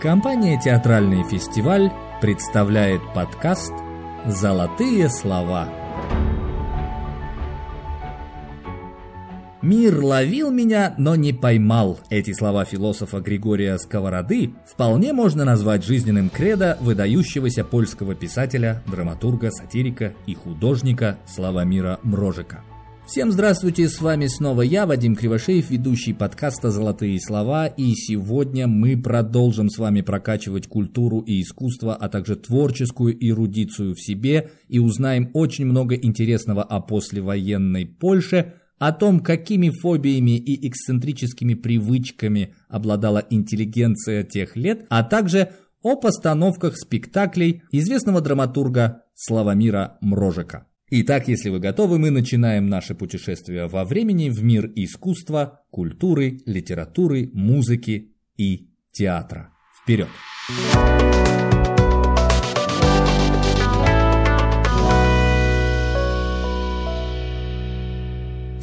Компания «Театральный фестиваль» представляет подкаст «Золотые слова». «Мир ловил меня, но не поймал» – эти слова философа Григория Сковороды вполне можно назвать жизненным кредо выдающегося польского писателя, драматурга, сатирика и художника Славомира Мрожика. Всем здравствуйте, с вами снова я, Вадим Кривошеев, ведущий подкаста «Золотые слова», и сегодня мы продолжим с вами прокачивать культуру и искусство, а также творческую эрудицию в себе и узнаем очень много интересного о послевоенной Польше, о том, какими фобиями и эксцентрическими привычками обладала интеллигенция тех лет, а также о постановках спектаклей известного драматурга Славомира Мрожика. Итак, если вы готовы, мы начинаем наше путешествие во времени в мир искусства, культуры, литературы, музыки и театра. Вперед!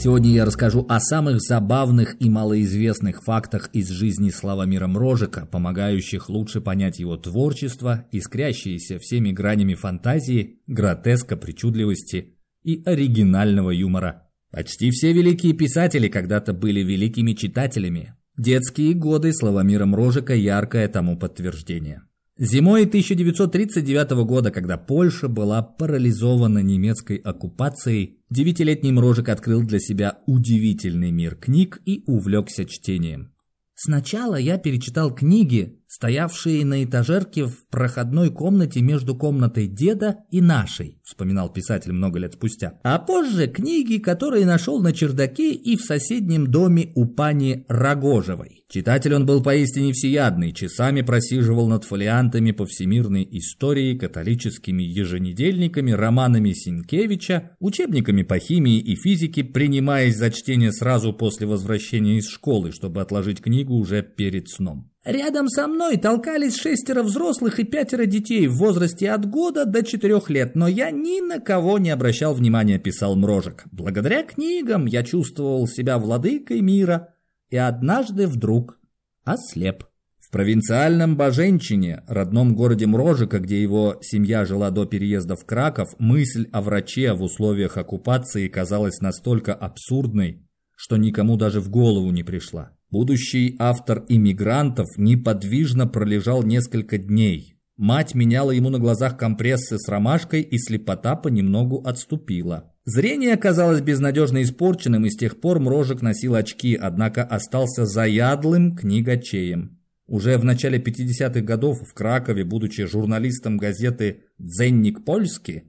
Сегодня я расскажу о самых забавных и малоизвестных фактах из жизни Славомира Мрожика, помогающих лучше понять его творчество, искрящиеся всеми гранями фантазии, гротеска, причудливости и оригинального юмора. Почти все великие писатели когда-то были великими читателями. Детские годы Славомира Мрожика яркое тому подтверждение. Зимой 1939 года, когда Польша была парализована немецкой оккупацией, девятилетний Мрожик открыл для себя удивительный мир книг и увлекся чтением. Сначала я перечитал книги, стоявшие на этажерке в проходной комнате между комнатой деда и нашей, вспоминал писатель много лет спустя. А позже книги, которые нашел на чердаке и в соседнем доме у пани Рогожевой. Читатель он был поистине всеядный, часами просиживал над фолиантами по всемирной истории, католическими еженедельниками, романами Синкевича, учебниками по химии и физике, принимаясь за чтение сразу после возвращения из школы, чтобы отложить книгу уже перед сном. Рядом со мной толкались шестеро взрослых и пятеро детей в возрасте от года до четырех лет, но я ни на кого не обращал внимания, писал Мрожек. Благодаря книгам я чувствовал себя владыкой мира и однажды вдруг ослеп. В провинциальном Боженчине, родном городе Мрожика, где его семья жила до переезда в Краков, мысль о враче в условиях оккупации казалась настолько абсурдной, что никому даже в голову не пришла. Будущий автор «Иммигрантов» неподвижно пролежал несколько дней. Мать меняла ему на глазах компрессы с ромашкой, и слепота понемногу отступила. Зрение оказалось безнадежно испорченным, и с тех пор Мрожек носил очки, однако остался заядлым книгачеем. Уже в начале 50-х годов в Кракове, будучи журналистом газеты «Дзенник Польский»,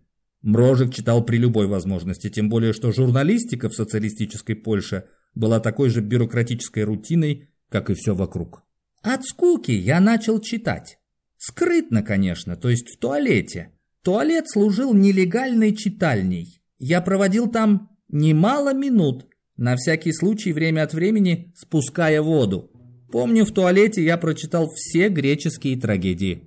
Мрожек читал при любой возможности, тем более что журналистика в социалистической Польше – была такой же бюрократической рутиной, как и все вокруг. От скуки я начал читать. Скрытно, конечно, то есть в туалете. Туалет служил нелегальной читальней. Я проводил там немало минут, на всякий случай время от времени спуская воду. Помню, в туалете я прочитал все греческие трагедии.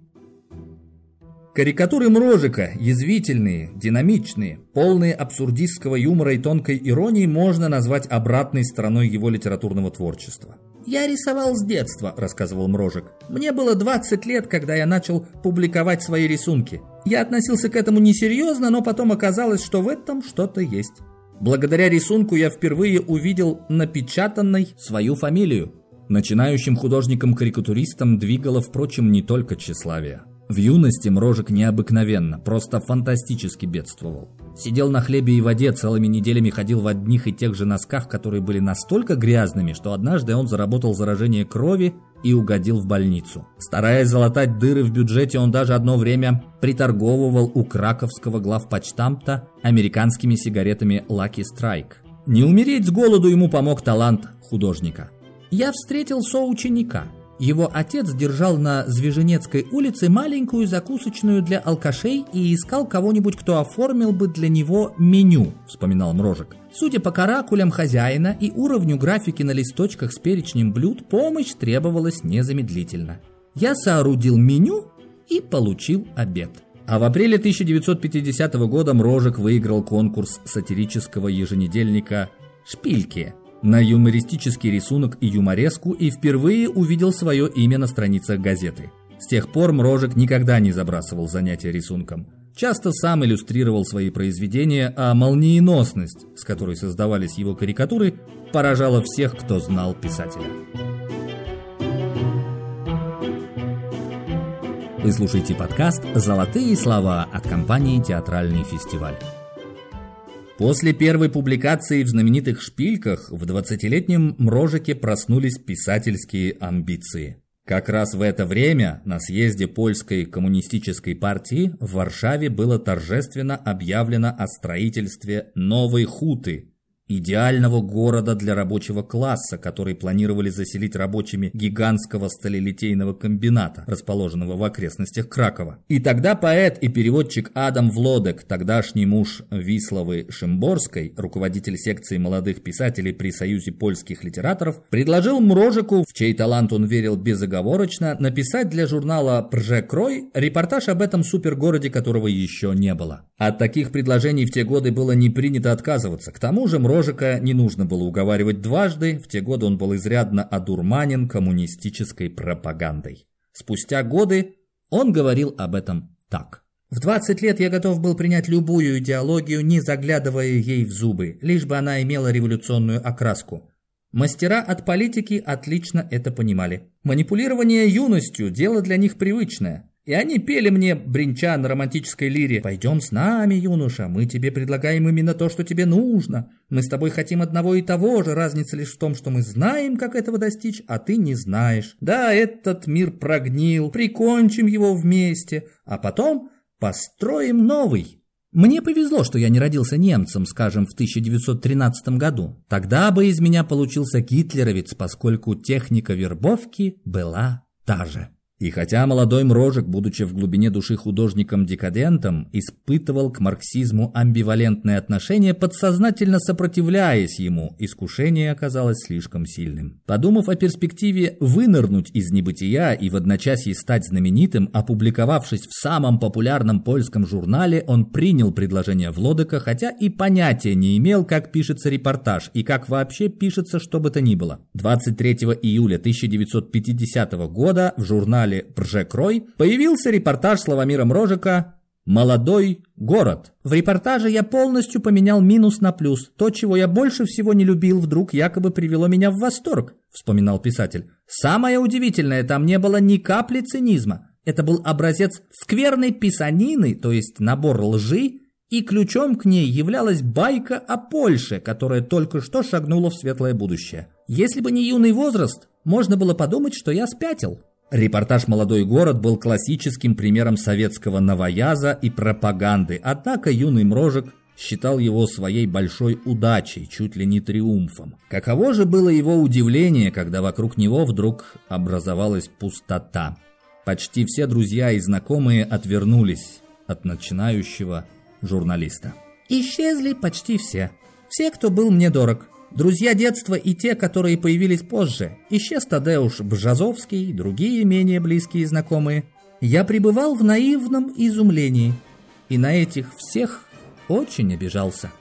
Карикатуры Мрожика, язвительные, динамичные, полные абсурдистского юмора и тонкой иронии, можно назвать обратной стороной его литературного творчества. «Я рисовал с детства», – рассказывал Мрожик. «Мне было 20 лет, когда я начал публиковать свои рисунки. Я относился к этому несерьезно, но потом оказалось, что в этом что-то есть. Благодаря рисунку я впервые увидел напечатанной свою фамилию. Начинающим художником-карикатуристом двигало, впрочем, не только тщеславие. В юности Мрожик необыкновенно, просто фантастически бедствовал. Сидел на хлебе и воде, целыми неделями ходил в одних и тех же носках, которые были настолько грязными, что однажды он заработал заражение крови и угодил в больницу. Стараясь залатать дыры в бюджете, он даже одно время приторговывал у краковского главпочтамта американскими сигаретами Lucky Strike. Не умереть с голоду ему помог талант художника. Я встретил соученика – его отец держал на Звеженецкой улице маленькую закусочную для алкашей и искал кого-нибудь, кто оформил бы для него меню, вспоминал Мрожик. Судя по каракулям хозяина и уровню графики на листочках с перечнем блюд, помощь требовалась незамедлительно. Я соорудил меню и получил обед. А в апреле 1950 года Мрожик выиграл конкурс сатирического еженедельника «Шпильки», на юмористический рисунок и юмореску и впервые увидел свое имя на страницах газеты. С тех пор Мрожек никогда не забрасывал занятия рисунком. Часто сам иллюстрировал свои произведения, а молниеносность, с которой создавались его карикатуры, поражала всех, кто знал писателя. Вы слушаете подкаст «Золотые слова» от компании «Театральный фестиваль». После первой публикации в знаменитых «Шпильках» в 20-летнем Мрожике проснулись писательские амбиции. Как раз в это время на съезде польской коммунистической партии в Варшаве было торжественно объявлено о строительстве новой хуты идеального города для рабочего класса, который планировали заселить рабочими гигантского сталелитейного комбината, расположенного в окрестностях Кракова. И тогда поэт и переводчик Адам Влодек, тогдашний муж Висловы Шимборской, руководитель секции молодых писателей при Союзе польских литераторов, предложил Мрожику, в чей талант он верил безоговорочно, написать для журнала «Прже Крой» репортаж об этом супергороде, которого еще не было. От таких предложений в те годы было не принято отказываться. К тому же Мрожик Рожика не нужно было уговаривать дважды, в те годы он был изрядно одурманен коммунистической пропагандой. Спустя годы он говорил об этом так. В 20 лет я готов был принять любую идеологию, не заглядывая ей в зубы, лишь бы она имела революционную окраску. Мастера от политики отлично это понимали. Манипулирование юностью – дело для них привычное. И они пели мне, бренча на романтической лире, «Пойдем с нами, юноша, мы тебе предлагаем именно то, что тебе нужно. Мы с тобой хотим одного и того же, разница лишь в том, что мы знаем, как этого достичь, а ты не знаешь. Да, этот мир прогнил, прикончим его вместе, а потом построим новый». Мне повезло, что я не родился немцем, скажем, в 1913 году. Тогда бы из меня получился гитлеровец, поскольку техника вербовки была та же. И хотя молодой Мрожек, будучи в глубине души художником-декадентом, испытывал к марксизму амбивалентное отношение, подсознательно сопротивляясь ему, искушение оказалось слишком сильным. Подумав о перспективе вынырнуть из небытия и в одночасье стать знаменитым, опубликовавшись в самом популярном польском журнале, он принял предложение Влодека, хотя и понятия не имел, как пишется репортаж и как вообще пишется что бы то ни было. 23 июля 1950 года в журнале журнале «Пржекрой» появился репортаж Славомира Мрожика «Молодой город». В репортаже я полностью поменял минус на плюс. То, чего я больше всего не любил, вдруг якобы привело меня в восторг, вспоминал писатель. Самое удивительное, там не было ни капли цинизма. Это был образец скверной писанины, то есть набор лжи, и ключом к ней являлась байка о Польше, которая только что шагнула в светлое будущее. Если бы не юный возраст, можно было подумать, что я спятил. Репортаж «Молодой город» был классическим примером советского новояза и пропаганды, однако юный Мрожек считал его своей большой удачей, чуть ли не триумфом. Каково же было его удивление, когда вокруг него вдруг образовалась пустота. Почти все друзья и знакомые отвернулись от начинающего журналиста. Исчезли почти все. Все, кто был мне дорог. Друзья детства и те, которые появились позже. Исчез Тадеуш Бжазовский, другие менее близкие знакомые. Я пребывал в наивном изумлении. И на этих всех очень обижался.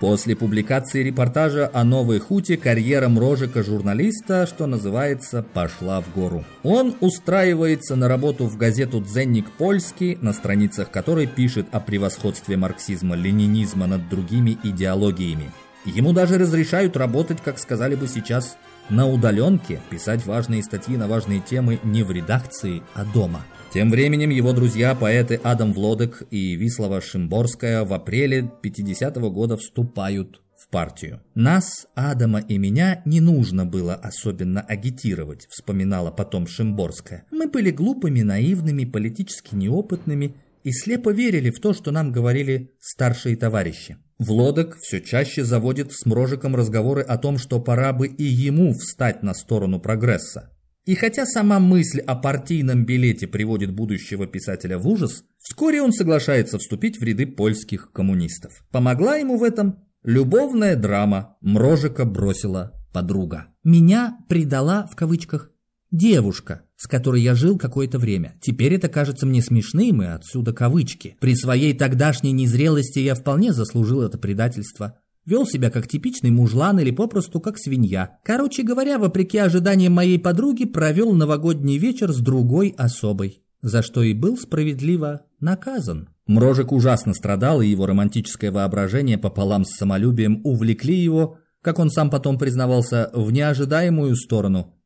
После публикации репортажа о Новой Хуте карьера Мрожика-журналиста, что называется, пошла в гору. Он устраивается на работу в газету «Дзенник Польский», на страницах которой пишет о превосходстве марксизма-ленинизма над другими идеологиями. Ему даже разрешают работать, как сказали бы сейчас, на удаленке, писать важные статьи на важные темы не в редакции, а дома. Тем временем его друзья, поэты Адам Влодек и Вислова Шимборская в апреле 50 -го года вступают в партию. «Нас, Адама и меня, не нужно было особенно агитировать», вспоминала потом Шимборская. «Мы были глупыми, наивными, политически неопытными и слепо верили в то, что нам говорили старшие товарищи. Влодок все чаще заводит с Мрожиком разговоры о том, что пора бы и ему встать на сторону прогресса. И хотя сама мысль о партийном билете приводит будущего писателя в ужас, вскоре он соглашается вступить в ряды польских коммунистов. Помогла ему в этом любовная драма «Мрожика бросила подруга». «Меня предала» в кавычках девушка, с которой я жил какое-то время. Теперь это кажется мне смешным, и отсюда кавычки. При своей тогдашней незрелости я вполне заслужил это предательство. Вел себя как типичный мужлан или попросту как свинья. Короче говоря, вопреки ожиданиям моей подруги, провел новогодний вечер с другой особой, за что и был справедливо наказан. Мрожик ужасно страдал, и его романтическое воображение пополам с самолюбием увлекли его, как он сам потом признавался, в неожидаемую сторону –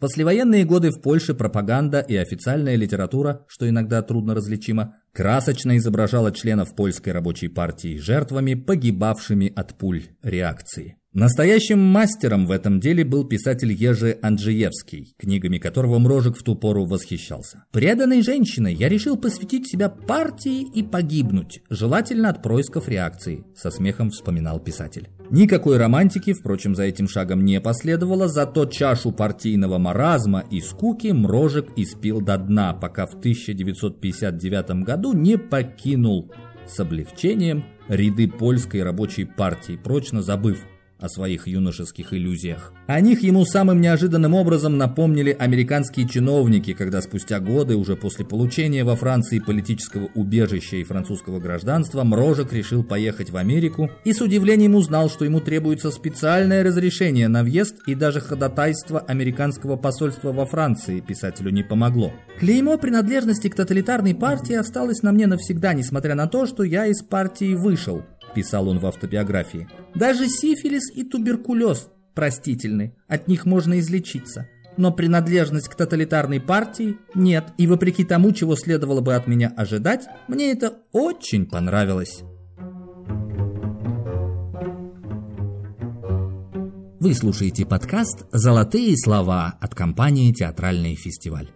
послевоенные годы в Польше пропаганда и официальная литература, что иногда трудно различимо, красочно изображала членов польской рабочей партии жертвами, погибавшими от пуль реакции. Настоящим мастером в этом деле был писатель Ежи Анджиевский, книгами которого Мрожик в ту пору восхищался. «Преданной женщиной я решил посвятить себя партии и погибнуть, желательно от происков реакции», со смехом вспоминал писатель. Никакой романтики, впрочем, за этим шагом не последовало, зато чашу партийного маразма и скуки Мрожик испил до дна, пока в 1959 году не покинул с облегчением ряды польской рабочей партии, прочно забыв о своих юношеских иллюзиях. О них ему самым неожиданным образом напомнили американские чиновники, когда спустя годы, уже после получения во Франции политического убежища и французского гражданства, Мрожек решил поехать в Америку и с удивлением узнал, что ему требуется специальное разрешение на въезд и даже ходатайство американского посольства во Франции писателю не помогло. Клеймо принадлежности к тоталитарной партии осталось на мне навсегда, несмотря на то, что я из партии вышел писал он в автобиографии. Даже сифилис и туберкулез простительны, от них можно излечиться. Но принадлежность к тоталитарной партии нет, и вопреки тому, чего следовало бы от меня ожидать, мне это очень понравилось. Вы слушаете подкаст «Золотые слова» от компании «Театральный фестиваль».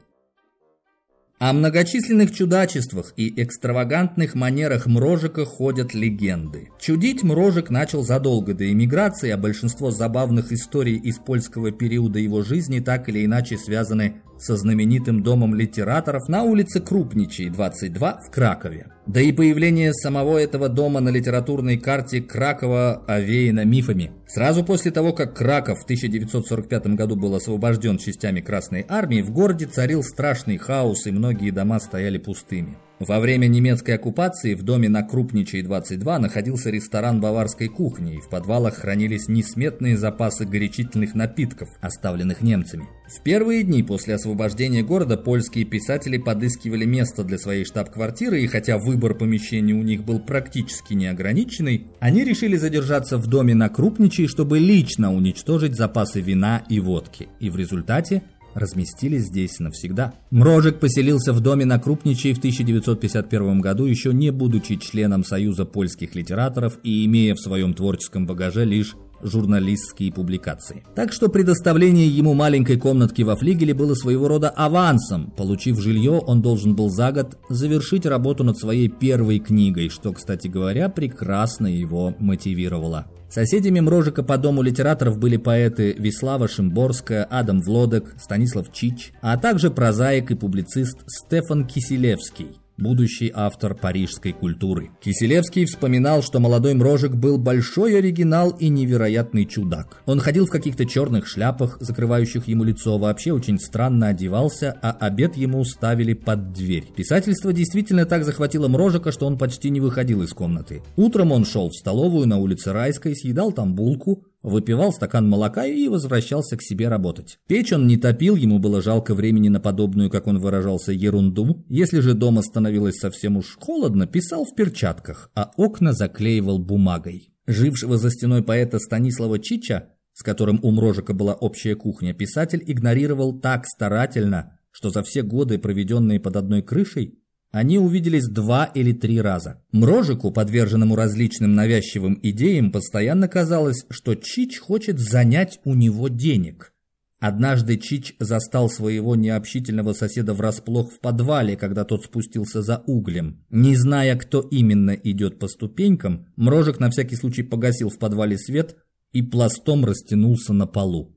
О многочисленных чудачествах и экстравагантных манерах Мрожика ходят легенды. Чудить Мрожик начал задолго до эмиграции, а большинство забавных историй из польского периода его жизни так или иначе связаны со знаменитым домом литераторов на улице Крупничей, 22 в Кракове. Да и появление самого этого дома на литературной карте Кракова овеяно мифами. Сразу после того, как Краков в 1945 году был освобожден частями Красной Армии, в городе царил страшный хаос и многие дома стояли пустыми. Во время немецкой оккупации в доме на Крупничей 22 находился ресторан баварской кухни, и в подвалах хранились несметные запасы горячительных напитков, оставленных немцами. В первые дни после освобождения города польские писатели подыскивали место для своей штаб-квартиры, и хотя выбор помещений у них был практически неограниченный, они решили задержаться в доме на Крупничей, чтобы лично уничтожить запасы вина и водки, и в результате разместились здесь навсегда. Мрожик поселился в доме на Крупничей в 1951 году, еще не будучи членом Союза польских литераторов и имея в своем творческом багаже лишь журналистские публикации. Так что предоставление ему маленькой комнатки во флигеле было своего рода авансом. Получив жилье, он должен был за год завершить работу над своей первой книгой, что, кстати говоря, прекрасно его мотивировало. Соседями Мрожика по дому литераторов были поэты Вислава Шимборская, Адам Влодек, Станислав Чич, а также прозаик и публицист Стефан Киселевский будущий автор парижской культуры. Киселевский вспоминал, что молодой Мрожик был большой оригинал и невероятный чудак. Он ходил в каких-то черных шляпах, закрывающих ему лицо, вообще очень странно одевался, а обед ему ставили под дверь. Писательство действительно так захватило Мрожика, что он почти не выходил из комнаты. Утром он шел в столовую на улице Райской, съедал там булку, выпивал стакан молока и возвращался к себе работать. Печь он не топил, ему было жалко времени на подобную, как он выражался, ерунду. Если же дома становилось совсем уж холодно, писал в перчатках, а окна заклеивал бумагой. Жившего за стеной поэта Станислава Чича, с которым у Мрожика была общая кухня, писатель игнорировал так старательно, что за все годы, проведенные под одной крышей, они увиделись два или три раза. Мрожику, подверженному различным навязчивым идеям, постоянно казалось, что Чич хочет занять у него денег. Однажды Чич застал своего необщительного соседа врасплох в подвале, когда тот спустился за углем. Не зная, кто именно идет по ступенькам, Мрожик на всякий случай погасил в подвале свет и пластом растянулся на полу.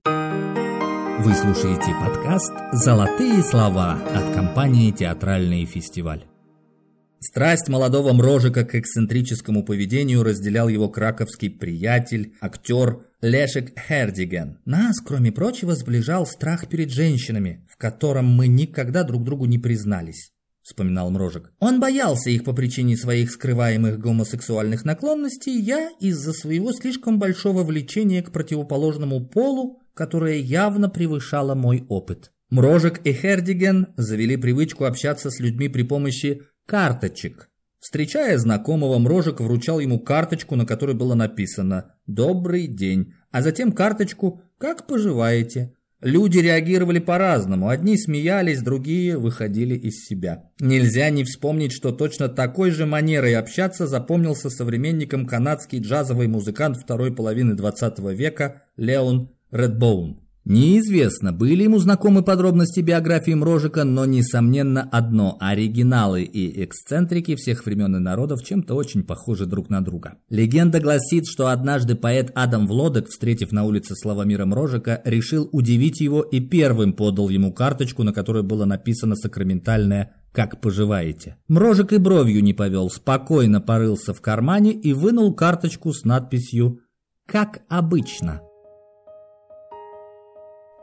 Вы слушаете подкаст «Золотые слова» от компании «Театральный фестиваль». Страсть молодого Мрожика к эксцентрическому поведению разделял его краковский приятель, актер Лешек Хердиген. Нас, кроме прочего, сближал страх перед женщинами, в котором мы никогда друг другу не признались. вспоминал Мрожик. Он боялся их по причине своих скрываемых гомосексуальных наклонностей, я из-за своего слишком большого влечения к противоположному полу, которое явно превышало мой опыт. Мрожик и Хердиген завели привычку общаться с людьми при помощи карточек. Встречая знакомого, Мрожик вручал ему карточку, на которой было написано «Добрый день», а затем карточку «Как поживаете?». Люди реагировали по-разному. Одни смеялись, другие выходили из себя. Нельзя не вспомнить, что точно такой же манерой общаться запомнился современником канадский джазовый музыкант второй половины 20 века Леон Редбоун. Неизвестно, были ему знакомы подробности биографии Мрожика, но несомненно одно – оригиналы и эксцентрики всех времен и народов чем-то очень похожи друг на друга. Легенда гласит, что однажды поэт Адам Влодок, встретив на улице Славомира Мрожика, решил удивить его и первым подал ему карточку, на которой было написано сакраментальное «Как поживаете?». Мрожик и бровью не повел, спокойно порылся в кармане и вынул карточку с надписью «Как обычно».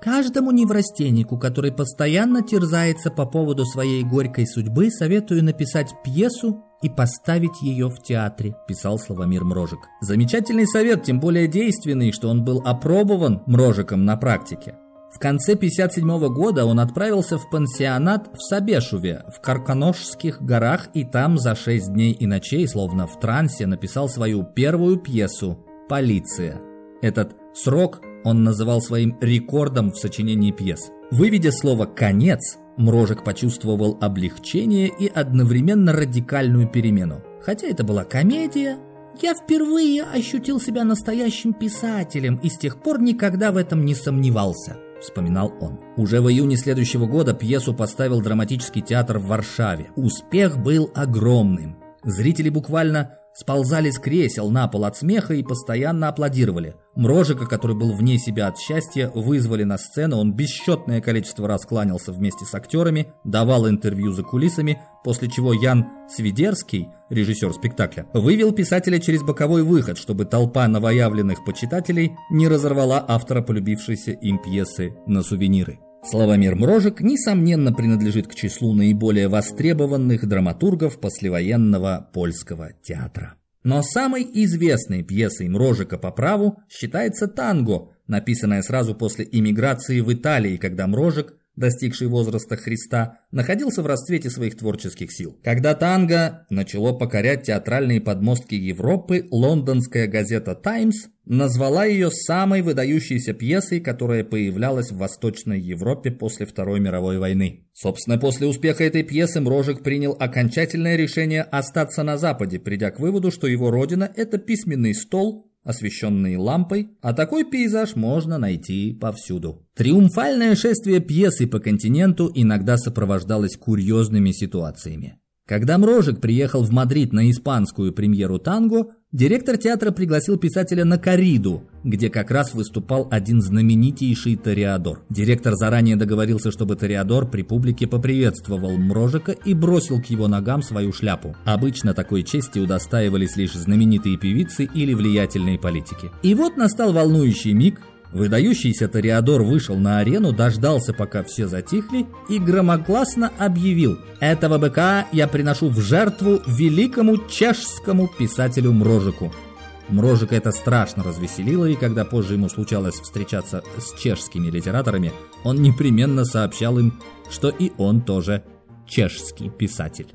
Каждому неврастеннику, который постоянно терзается по поводу своей горькой судьбы, советую написать пьесу и поставить ее в театре», – писал Славомир Мрожик. Замечательный совет, тем более действенный, что он был опробован Мрожиком на практике. В конце 57 года он отправился в пансионат в Сабешуве, в Карканошских горах, и там за 6 дней и ночей, словно в трансе, написал свою первую пьесу «Полиция». Этот срок – он называл своим рекордом в сочинении пьес. Выведя слово «конец», Мрожек почувствовал облегчение и одновременно радикальную перемену. Хотя это была комедия, я впервые ощутил себя настоящим писателем и с тех пор никогда в этом не сомневался, вспоминал он. Уже в июне следующего года пьесу поставил драматический театр в Варшаве. Успех был огромным. Зрители буквально сползали с кресел на пол от смеха и постоянно аплодировали. Мрожика, который был вне себя от счастья, вызвали на сцену, он бесчетное количество раз кланялся вместе с актерами, давал интервью за кулисами, после чего Ян Свидерский, режиссер спектакля, вывел писателя через боковой выход, чтобы толпа новоявленных почитателей не разорвала автора полюбившейся им пьесы на сувениры. Славомир Мрожик, несомненно, принадлежит к числу наиболее востребованных драматургов послевоенного польского театра. Но самой известной пьесой Мрожика по праву считается «Танго», написанная сразу после иммиграции в Италии, когда Мрожик достигший возраста Христа, находился в расцвете своих творческих сил. Когда танго начало покорять театральные подмостки Европы, лондонская газета «Таймс» назвала ее самой выдающейся пьесой, которая появлялась в Восточной Европе после Второй мировой войны. Собственно, после успеха этой пьесы Мрожик принял окончательное решение остаться на Западе, придя к выводу, что его родина – это письменный стол, освещенные лампой, а такой пейзаж можно найти повсюду. Триумфальное шествие пьесы по континенту иногда сопровождалось курьезными ситуациями. Когда Мрожек приехал в Мадрид на испанскую премьеру танго, директор театра пригласил писателя на корриду, где как раз выступал один знаменитейший тореадор. Директор заранее договорился, чтобы тореадор при публике поприветствовал Мрожека и бросил к его ногам свою шляпу. Обычно такой чести удостаивались лишь знаменитые певицы или влиятельные политики. И вот настал волнующий миг, Выдающийся тореадор вышел на арену, дождался, пока все затихли, и громогласно объявил «Этого быка я приношу в жертву великому чешскому писателю Мрожеку». Мрожика это страшно развеселило, и когда позже ему случалось встречаться с чешскими литераторами, он непременно сообщал им, что и он тоже чешский писатель.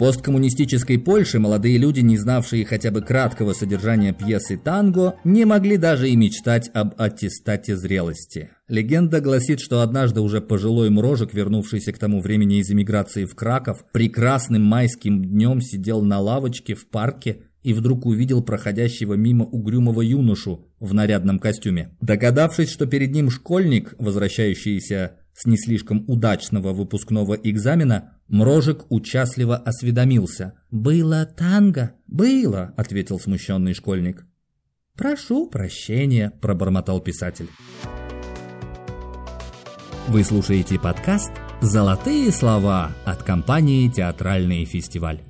Посткоммунистической Польше молодые люди, не знавшие хотя бы краткого содержания пьесы «Танго», не могли даже и мечтать об аттестате зрелости. Легенда гласит, что однажды уже пожилой мрожек, вернувшийся к тому времени из эмиграции в Краков, прекрасным майским днем сидел на лавочке в парке и вдруг увидел проходящего мимо угрюмого юношу в нарядном костюме. Догадавшись, что перед ним школьник, возвращающийся с не слишком удачного выпускного экзамена, Мрожик участливо осведомился. «Было танго?» «Было», — ответил смущенный школьник. «Прошу прощения», — пробормотал писатель. Вы слушаете подкаст «Золотые слова» от компании «Театральный фестиваль».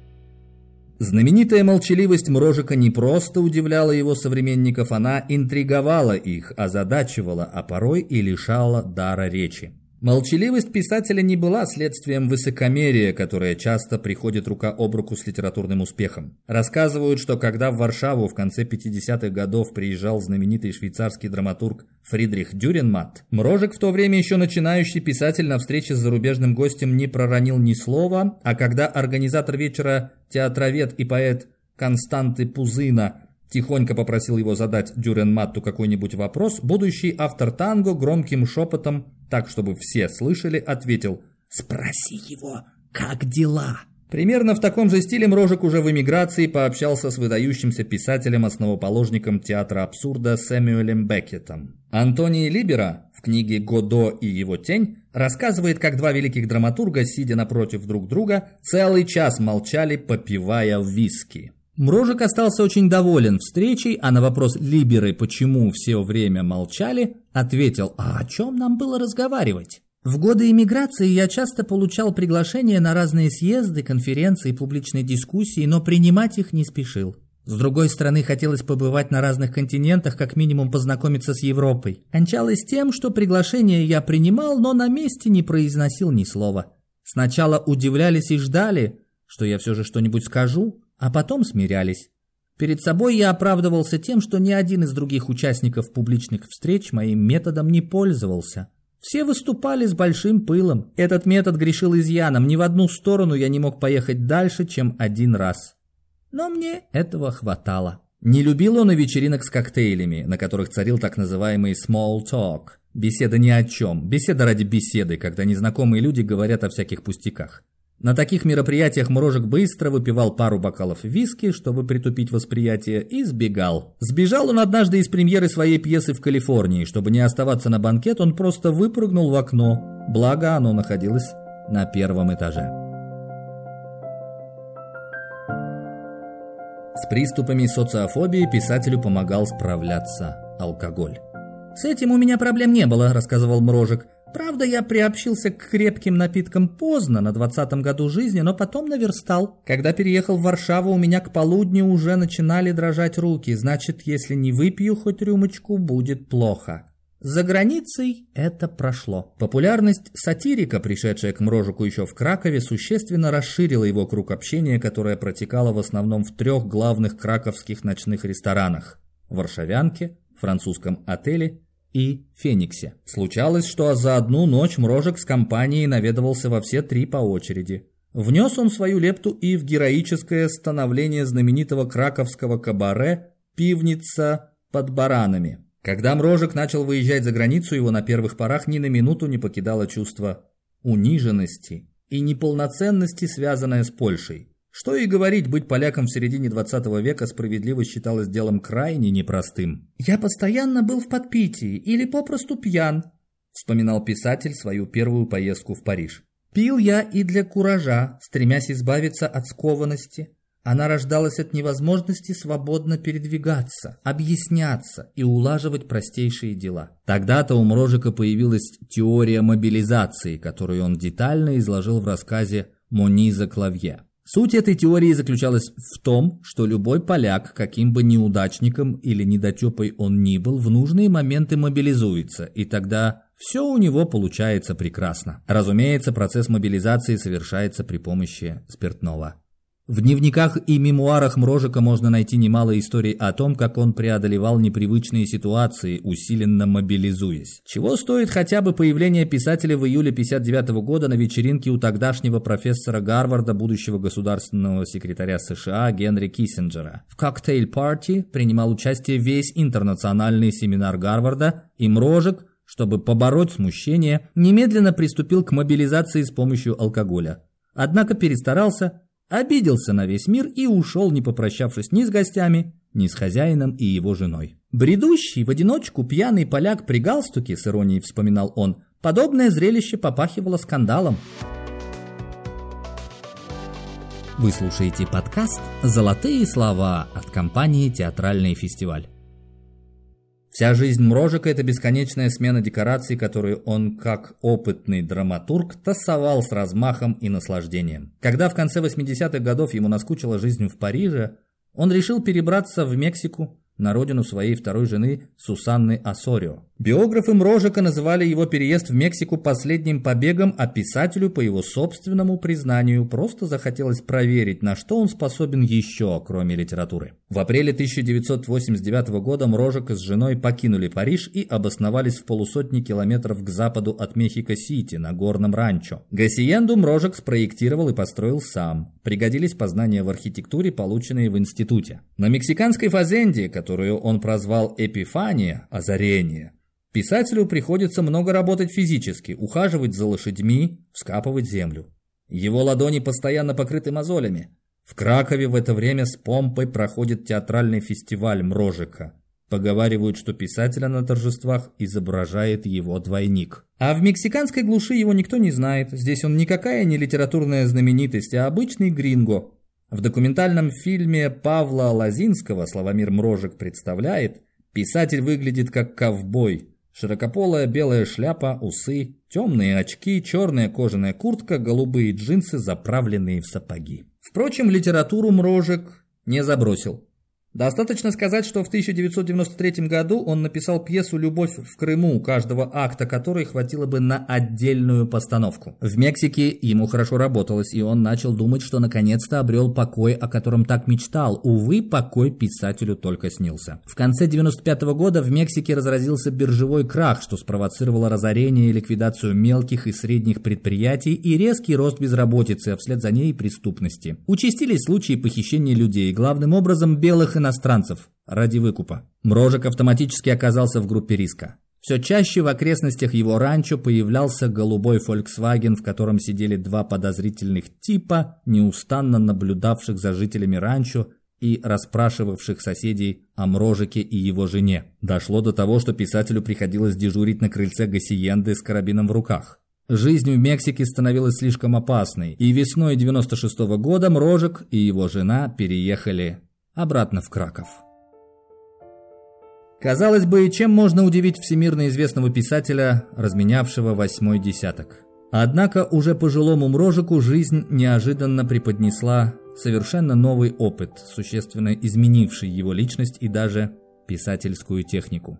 Знаменитая молчаливость Мрожика не просто удивляла его современников, она интриговала их, озадачивала, а порой и лишала дара речи. Молчаливость писателя не была следствием высокомерия, которое часто приходит рука об руку с литературным успехом. Рассказывают, что когда в Варшаву в конце 50-х годов приезжал знаменитый швейцарский драматург Фридрих Дюренмат, Мрожек в то время еще начинающий писатель на встрече с зарубежным гостем не проронил ни слова, а когда организатор вечера, театровед и поэт Константы Пузына тихонько попросил его задать Дюренматту какой-нибудь вопрос, будущий автор танго громким шепотом так, чтобы все слышали, ответил «Спроси его, как дела?» Примерно в таком же стиле Мрожек уже в эмиграции пообщался с выдающимся писателем-основоположником театра абсурда Сэмюэлем Беккетом. Антоний Либера в книге «Годо и его тень» рассказывает, как два великих драматурга, сидя напротив друг друга, целый час молчали, попивая виски. Мрожек остался очень доволен встречей, а на вопрос Либеры, почему все время молчали, ответил, а о чем нам было разговаривать? В годы эмиграции я часто получал приглашения на разные съезды, конференции, публичные дискуссии, но принимать их не спешил. С другой стороны, хотелось побывать на разных континентах, как минимум познакомиться с Европой. Кончалось тем, что приглашение я принимал, но на месте не произносил ни слова. Сначала удивлялись и ждали, что я все же что-нибудь скажу, а потом смирялись. Перед собой я оправдывался тем, что ни один из других участников публичных встреч моим методом не пользовался. Все выступали с большим пылом. Этот метод грешил изъяном. Ни в одну сторону я не мог поехать дальше, чем один раз. Но мне этого хватало. Не любил он и вечеринок с коктейлями, на которых царил так называемый small talk. Беседа ни о чем. Беседа ради беседы, когда незнакомые люди говорят о всяких пустяках. На таких мероприятиях Мрожек быстро выпивал пару бокалов виски, чтобы притупить восприятие, и сбегал. Сбежал он однажды из премьеры своей пьесы в Калифорнии. Чтобы не оставаться на банкет, он просто выпрыгнул в окно. Благо, оно находилось на первом этаже. С приступами социофобии писателю помогал справляться алкоголь. «С этим у меня проблем не было», – рассказывал Мрожек. Правда, я приобщился к крепким напиткам поздно, на двадцатом году жизни, но потом наверстал. Когда переехал в Варшаву, у меня к полудню уже начинали дрожать руки. Значит, если не выпью хоть рюмочку, будет плохо. За границей это прошло. Популярность сатирика, пришедшая к Мрожику еще в Кракове, существенно расширила его круг общения, которое протекало в основном в трех главных краковских ночных ресторанах – Варшавянке, французском отеле и Фениксе. Случалось, что за одну ночь Мрожек с компанией наведывался во все три по очереди. Внес он свою лепту и в героическое становление знаменитого краковского кабаре «Пивница под баранами». Когда Мрожек начал выезжать за границу, его на первых порах ни на минуту не покидало чувство униженности и неполноценности, связанное с Польшей. Что и говорить, быть поляком в середине 20 века справедливо считалось делом крайне непростым. «Я постоянно был в подпитии или попросту пьян», вспоминал писатель свою первую поездку в Париж. «Пил я и для куража, стремясь избавиться от скованности. Она рождалась от невозможности свободно передвигаться, объясняться и улаживать простейшие дела. Тогда-то у Мрожика появилась теория мобилизации, которую он детально изложил в рассказе «Мониза Клавье». Суть этой теории заключалась в том, что любой поляк, каким бы неудачником или недотепой он ни был, в нужные моменты мобилизуется, и тогда все у него получается прекрасно. Разумеется, процесс мобилизации совершается при помощи спиртного. В дневниках и мемуарах Мрожика можно найти немало историй о том, как он преодолевал непривычные ситуации, усиленно мобилизуясь. Чего стоит хотя бы появление писателя в июле 59 года на вечеринке у тогдашнего профессора Гарварда, будущего государственного секретаря США Генри Киссинджера. В коктейль-парти принимал участие весь интернациональный семинар Гарварда, и Мрожик, чтобы побороть смущение, немедленно приступил к мобилизации с помощью алкоголя. Однако перестарался обиделся на весь мир и ушел, не попрощавшись ни с гостями, ни с хозяином и его женой. Бредущий в одиночку пьяный поляк при галстуке, с иронией вспоминал он, подобное зрелище попахивало скандалом. Вы слушаете подкаст «Золотые слова» от компании «Театральный фестиваль». Вся жизнь Мрожика – это бесконечная смена декораций, которую он, как опытный драматург, тасовал с размахом и наслаждением. Когда в конце 80-х годов ему наскучила жизнь в Париже, он решил перебраться в Мексику, на родину своей второй жены Сусанны Асорио. Биографы Мрожика называли его переезд в Мексику последним побегом, а писателю, по его собственному признанию, просто захотелось проверить, на что он способен еще, кроме литературы. В апреле 1989 года Мрожик с женой покинули Париж и обосновались в полусотни километров к западу от Мехико-Сити на горном ранчо. Гасиенду Мрожик спроектировал и построил сам. Пригодились познания в архитектуре, полученные в институте. На мексиканской фазенде, которую он прозвал Эпифания, озарение, Писателю приходится много работать физически, ухаживать за лошадьми, вскапывать землю. Его ладони постоянно покрыты мозолями. В Кракове в это время с помпой проходит театральный фестиваль Мрожика. Поговаривают, что писателя на торжествах изображает его двойник. А в мексиканской глуши его никто не знает. Здесь он никакая не литературная знаменитость, а обычный гринго. В документальном фильме Павла Лазинского «Славомир Мрожик» представляет, писатель выглядит как ковбой, Широкополая белая шляпа, усы, темные очки, черная кожаная куртка, голубые джинсы, заправленные в сапоги. Впрочем, литературу Мрожек не забросил. Достаточно сказать, что в 1993 году он написал пьесу «Любовь в Крыму», каждого акта которой хватило бы на отдельную постановку. В Мексике ему хорошо работалось, и он начал думать, что наконец-то обрел покой, о котором так мечтал. Увы, покой писателю только снился. В конце 1995 года в Мексике разразился биржевой крах, что спровоцировало разорение и ликвидацию мелких и средних предприятий и резкий рост безработицы, а вслед за ней преступности. Участились случаи похищения людей, главным образом белых иностранцев ради выкупа. Мрожик автоматически оказался в группе риска. Все чаще в окрестностях его ранчо появлялся голубой Volkswagen, в котором сидели два подозрительных типа, неустанно наблюдавших за жителями ранчо и расспрашивавших соседей о Мрожике и его жене. Дошло до того, что писателю приходилось дежурить на крыльце Гассиенды с карабином в руках. Жизнь в Мексике становилась слишком опасной, и весной 96 -го года Мрожик и его жена переехали обратно в Краков. Казалось бы, чем можно удивить всемирно известного писателя, разменявшего восьмой десяток? Однако уже пожилому Мрожику жизнь неожиданно преподнесла совершенно новый опыт, существенно изменивший его личность и даже писательскую технику.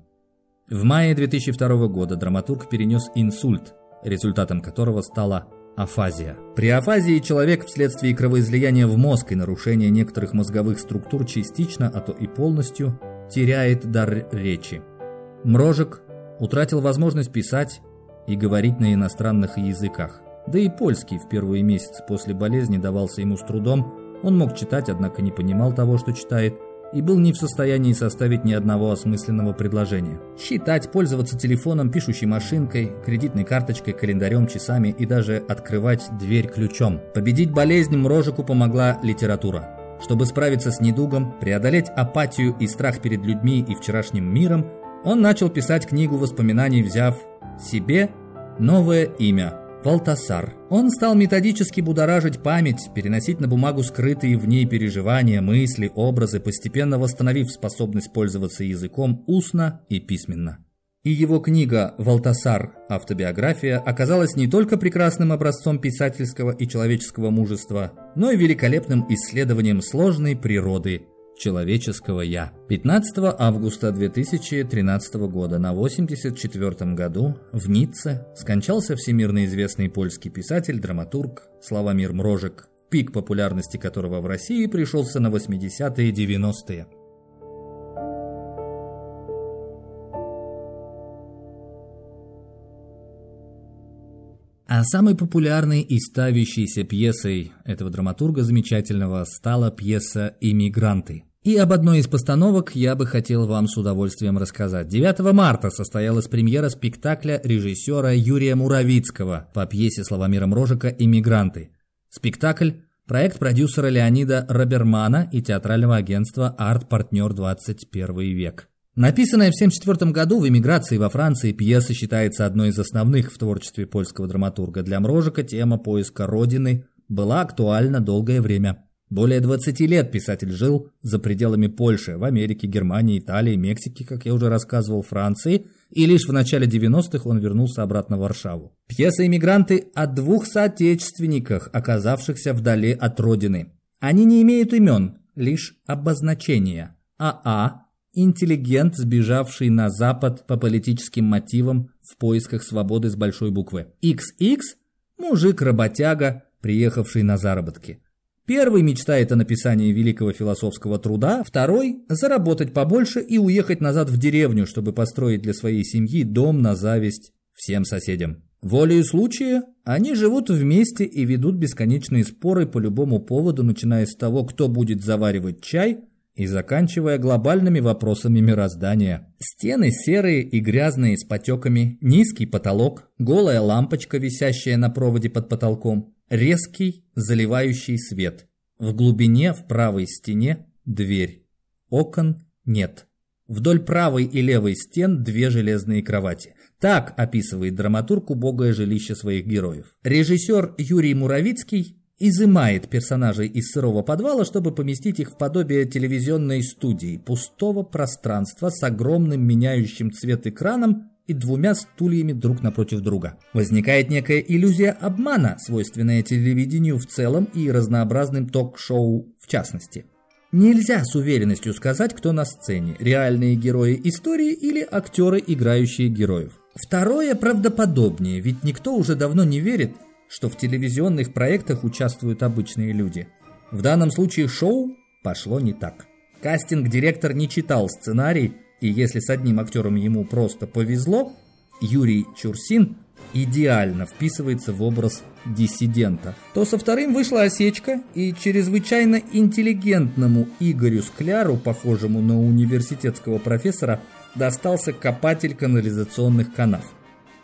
В мае 2002 года драматург перенес инсульт, результатом которого стала Афазия. При афазии человек вследствие кровоизлияния в мозг и нарушения некоторых мозговых структур частично, а то и полностью, теряет дар речи. Мрожек утратил возможность писать и говорить на иностранных языках. Да и польский в первые месяцы после болезни давался ему с трудом. Он мог читать, однако не понимал того, что читает – и был не в состоянии составить ни одного осмысленного предложения. Считать, пользоваться телефоном, пишущей машинкой, кредитной карточкой, календарем, часами и даже открывать дверь ключом. Победить болезнь Мрожику помогла литература. Чтобы справиться с недугом, преодолеть апатию и страх перед людьми и вчерашним миром, он начал писать книгу воспоминаний, взяв себе новое имя Валтасар. Он стал методически будоражить память, переносить на бумагу скрытые в ней переживания, мысли, образы, постепенно восстановив способность пользоваться языком устно и письменно. И его книга «Валтасар. Автобиография» оказалась не только прекрасным образцом писательского и человеческого мужества, но и великолепным исследованием сложной природы человеческого «я». 15 августа 2013 года на 84 году в Ницце скончался всемирно известный польский писатель, драматург Славомир Мрожек, пик популярности которого в России пришелся на 80-е и 90-е. А самой популярной и ставящейся пьесой этого драматурга замечательного стала пьеса «Иммигранты», и об одной из постановок я бы хотел вам с удовольствием рассказать. 9 марта состоялась премьера спектакля режиссера Юрия Муравицкого по пьесе Славомира Мрожика «Иммигранты». Спектакль – проект продюсера Леонида Робермана и театрального агентства «Арт-партнер 21 век». Написанная в 1974 году в эмиграции во Франции пьеса считается одной из основных в творчестве польского драматурга. Для Мрожика тема поиска родины была актуальна долгое время. Более 20 лет писатель жил за пределами Польши, в Америке, Германии, Италии, Мексике, как я уже рассказывал, Франции, и лишь в начале 90-х он вернулся обратно в Варшаву. Пьеса «Иммигранты» о двух соотечественниках, оказавшихся вдали от родины. Они не имеют имен, лишь обозначения. АА интеллигент, сбежавший на Запад по политическим мотивам в поисках свободы с большой буквы. XX – мужик-работяга, приехавший на заработки. Первый мечтает о написании великого философского труда, второй – заработать побольше и уехать назад в деревню, чтобы построить для своей семьи дом на зависть всем соседям. Волею случая они живут вместе и ведут бесконечные споры по любому поводу, начиная с того, кто будет заваривать чай, и заканчивая глобальными вопросами мироздания. Стены серые и грязные с потеками, низкий потолок, голая лампочка, висящая на проводе под потолком, резкий заливающий свет. В глубине в правой стене дверь. Окон нет. Вдоль правой и левой стен две железные кровати. Так описывает драматург убогое жилище своих героев. Режиссер Юрий Муравицкий изымает персонажей из сырого подвала, чтобы поместить их в подобие телевизионной студии, пустого пространства с огромным меняющим цвет экраном и двумя стульями друг напротив друга. Возникает некая иллюзия обмана, свойственная телевидению в целом и разнообразным ток-шоу в частности. Нельзя с уверенностью сказать, кто на сцене – реальные герои истории или актеры, играющие героев. Второе правдоподобнее, ведь никто уже давно не верит, что в телевизионных проектах участвуют обычные люди. В данном случае шоу пошло не так. Кастинг-директор не читал сценарий, и если с одним актером ему просто повезло, Юрий Чурсин идеально вписывается в образ диссидента, то со вторым вышла осечка, и чрезвычайно интеллигентному Игорю Скляру, похожему на университетского профессора, достался копатель канализационных канав.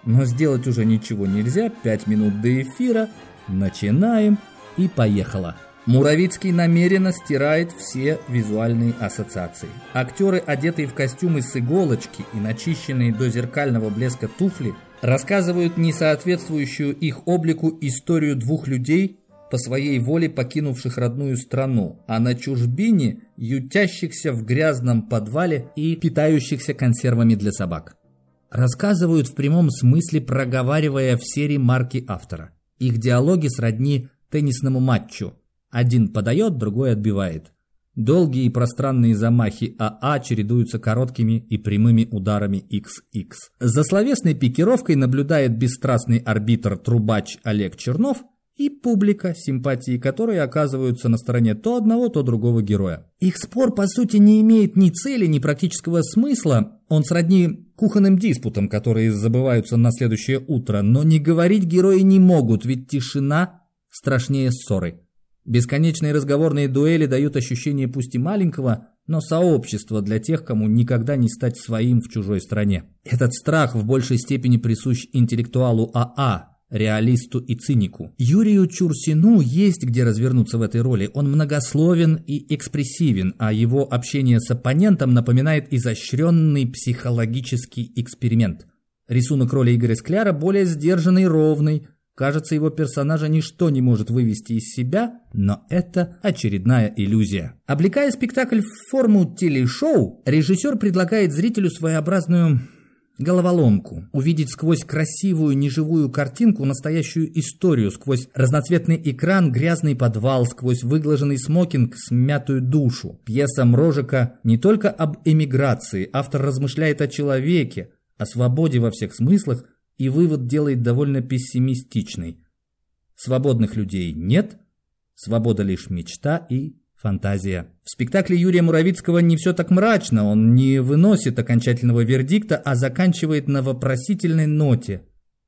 Но сделать уже ничего нельзя, пять минут до эфира, начинаем и поехало. Муравицкий намеренно стирает все визуальные ассоциации. Актеры, одетые в костюмы с иголочки и начищенные до зеркального блеска туфли, рассказывают несоответствующую их облику историю двух людей, по своей воле покинувших родную страну, а на чужбине ютящихся в грязном подвале и питающихся консервами для собак рассказывают в прямом смысле, проговаривая все ремарки автора. Их диалоги сродни теннисному матчу. Один подает, другой отбивает. Долгие и пространные замахи АА чередуются короткими и прямыми ударами XX. За словесной пикировкой наблюдает бесстрастный арбитр-трубач Олег Чернов – и публика, симпатии которой оказываются на стороне то одного, то другого героя. Их спор, по сути, не имеет ни цели, ни практического смысла. Он сродни кухонным диспутам, которые забываются на следующее утро, но не говорить герои не могут, ведь тишина страшнее ссоры. Бесконечные разговорные дуэли дают ощущение пусть и маленького, но сообщества для тех, кому никогда не стать своим в чужой стране. Этот страх в большей степени присущ интеллектуалу АА, реалисту и цинику. Юрию Чурсину есть где развернуться в этой роли. Он многословен и экспрессивен, а его общение с оппонентом напоминает изощренный психологический эксперимент. Рисунок роли Игоря Скляра более сдержанный ровный. Кажется, его персонажа ничто не может вывести из себя, но это очередная иллюзия. Облекая спектакль в форму телешоу, режиссер предлагает зрителю своеобразную головоломку, увидеть сквозь красивую неживую картинку настоящую историю, сквозь разноцветный экран грязный подвал, сквозь выглаженный смокинг смятую душу. Пьеса Мрожика не только об эмиграции, автор размышляет о человеке, о свободе во всех смыслах, и вывод делает довольно пессимистичный. Свободных людей нет, свобода лишь мечта и Фантазия. В спектакле Юрия Муравицкого не все так мрачно, он не выносит окончательного вердикта, а заканчивает на вопросительной ноте.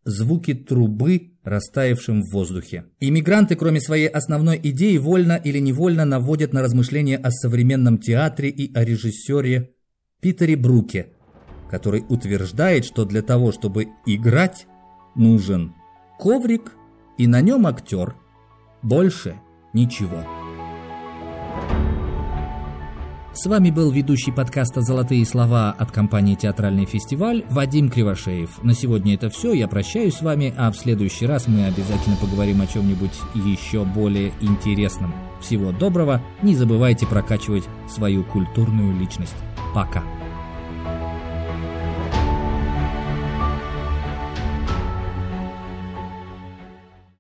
Звуки трубы, растаявшим в воздухе. Иммигранты, кроме своей основной идеи, вольно или невольно наводят на размышления о современном театре и о режиссере Питере Бруке, который утверждает, что для того, чтобы играть, нужен коврик и на нем актер. Больше ничего. С вами был ведущий подкаста «Золотые слова» от компании «Театральный фестиваль» Вадим Кривошеев. На сегодня это все, я прощаюсь с вами, а в следующий раз мы обязательно поговорим о чем-нибудь еще более интересном. Всего доброго, не забывайте прокачивать свою культурную личность. Пока!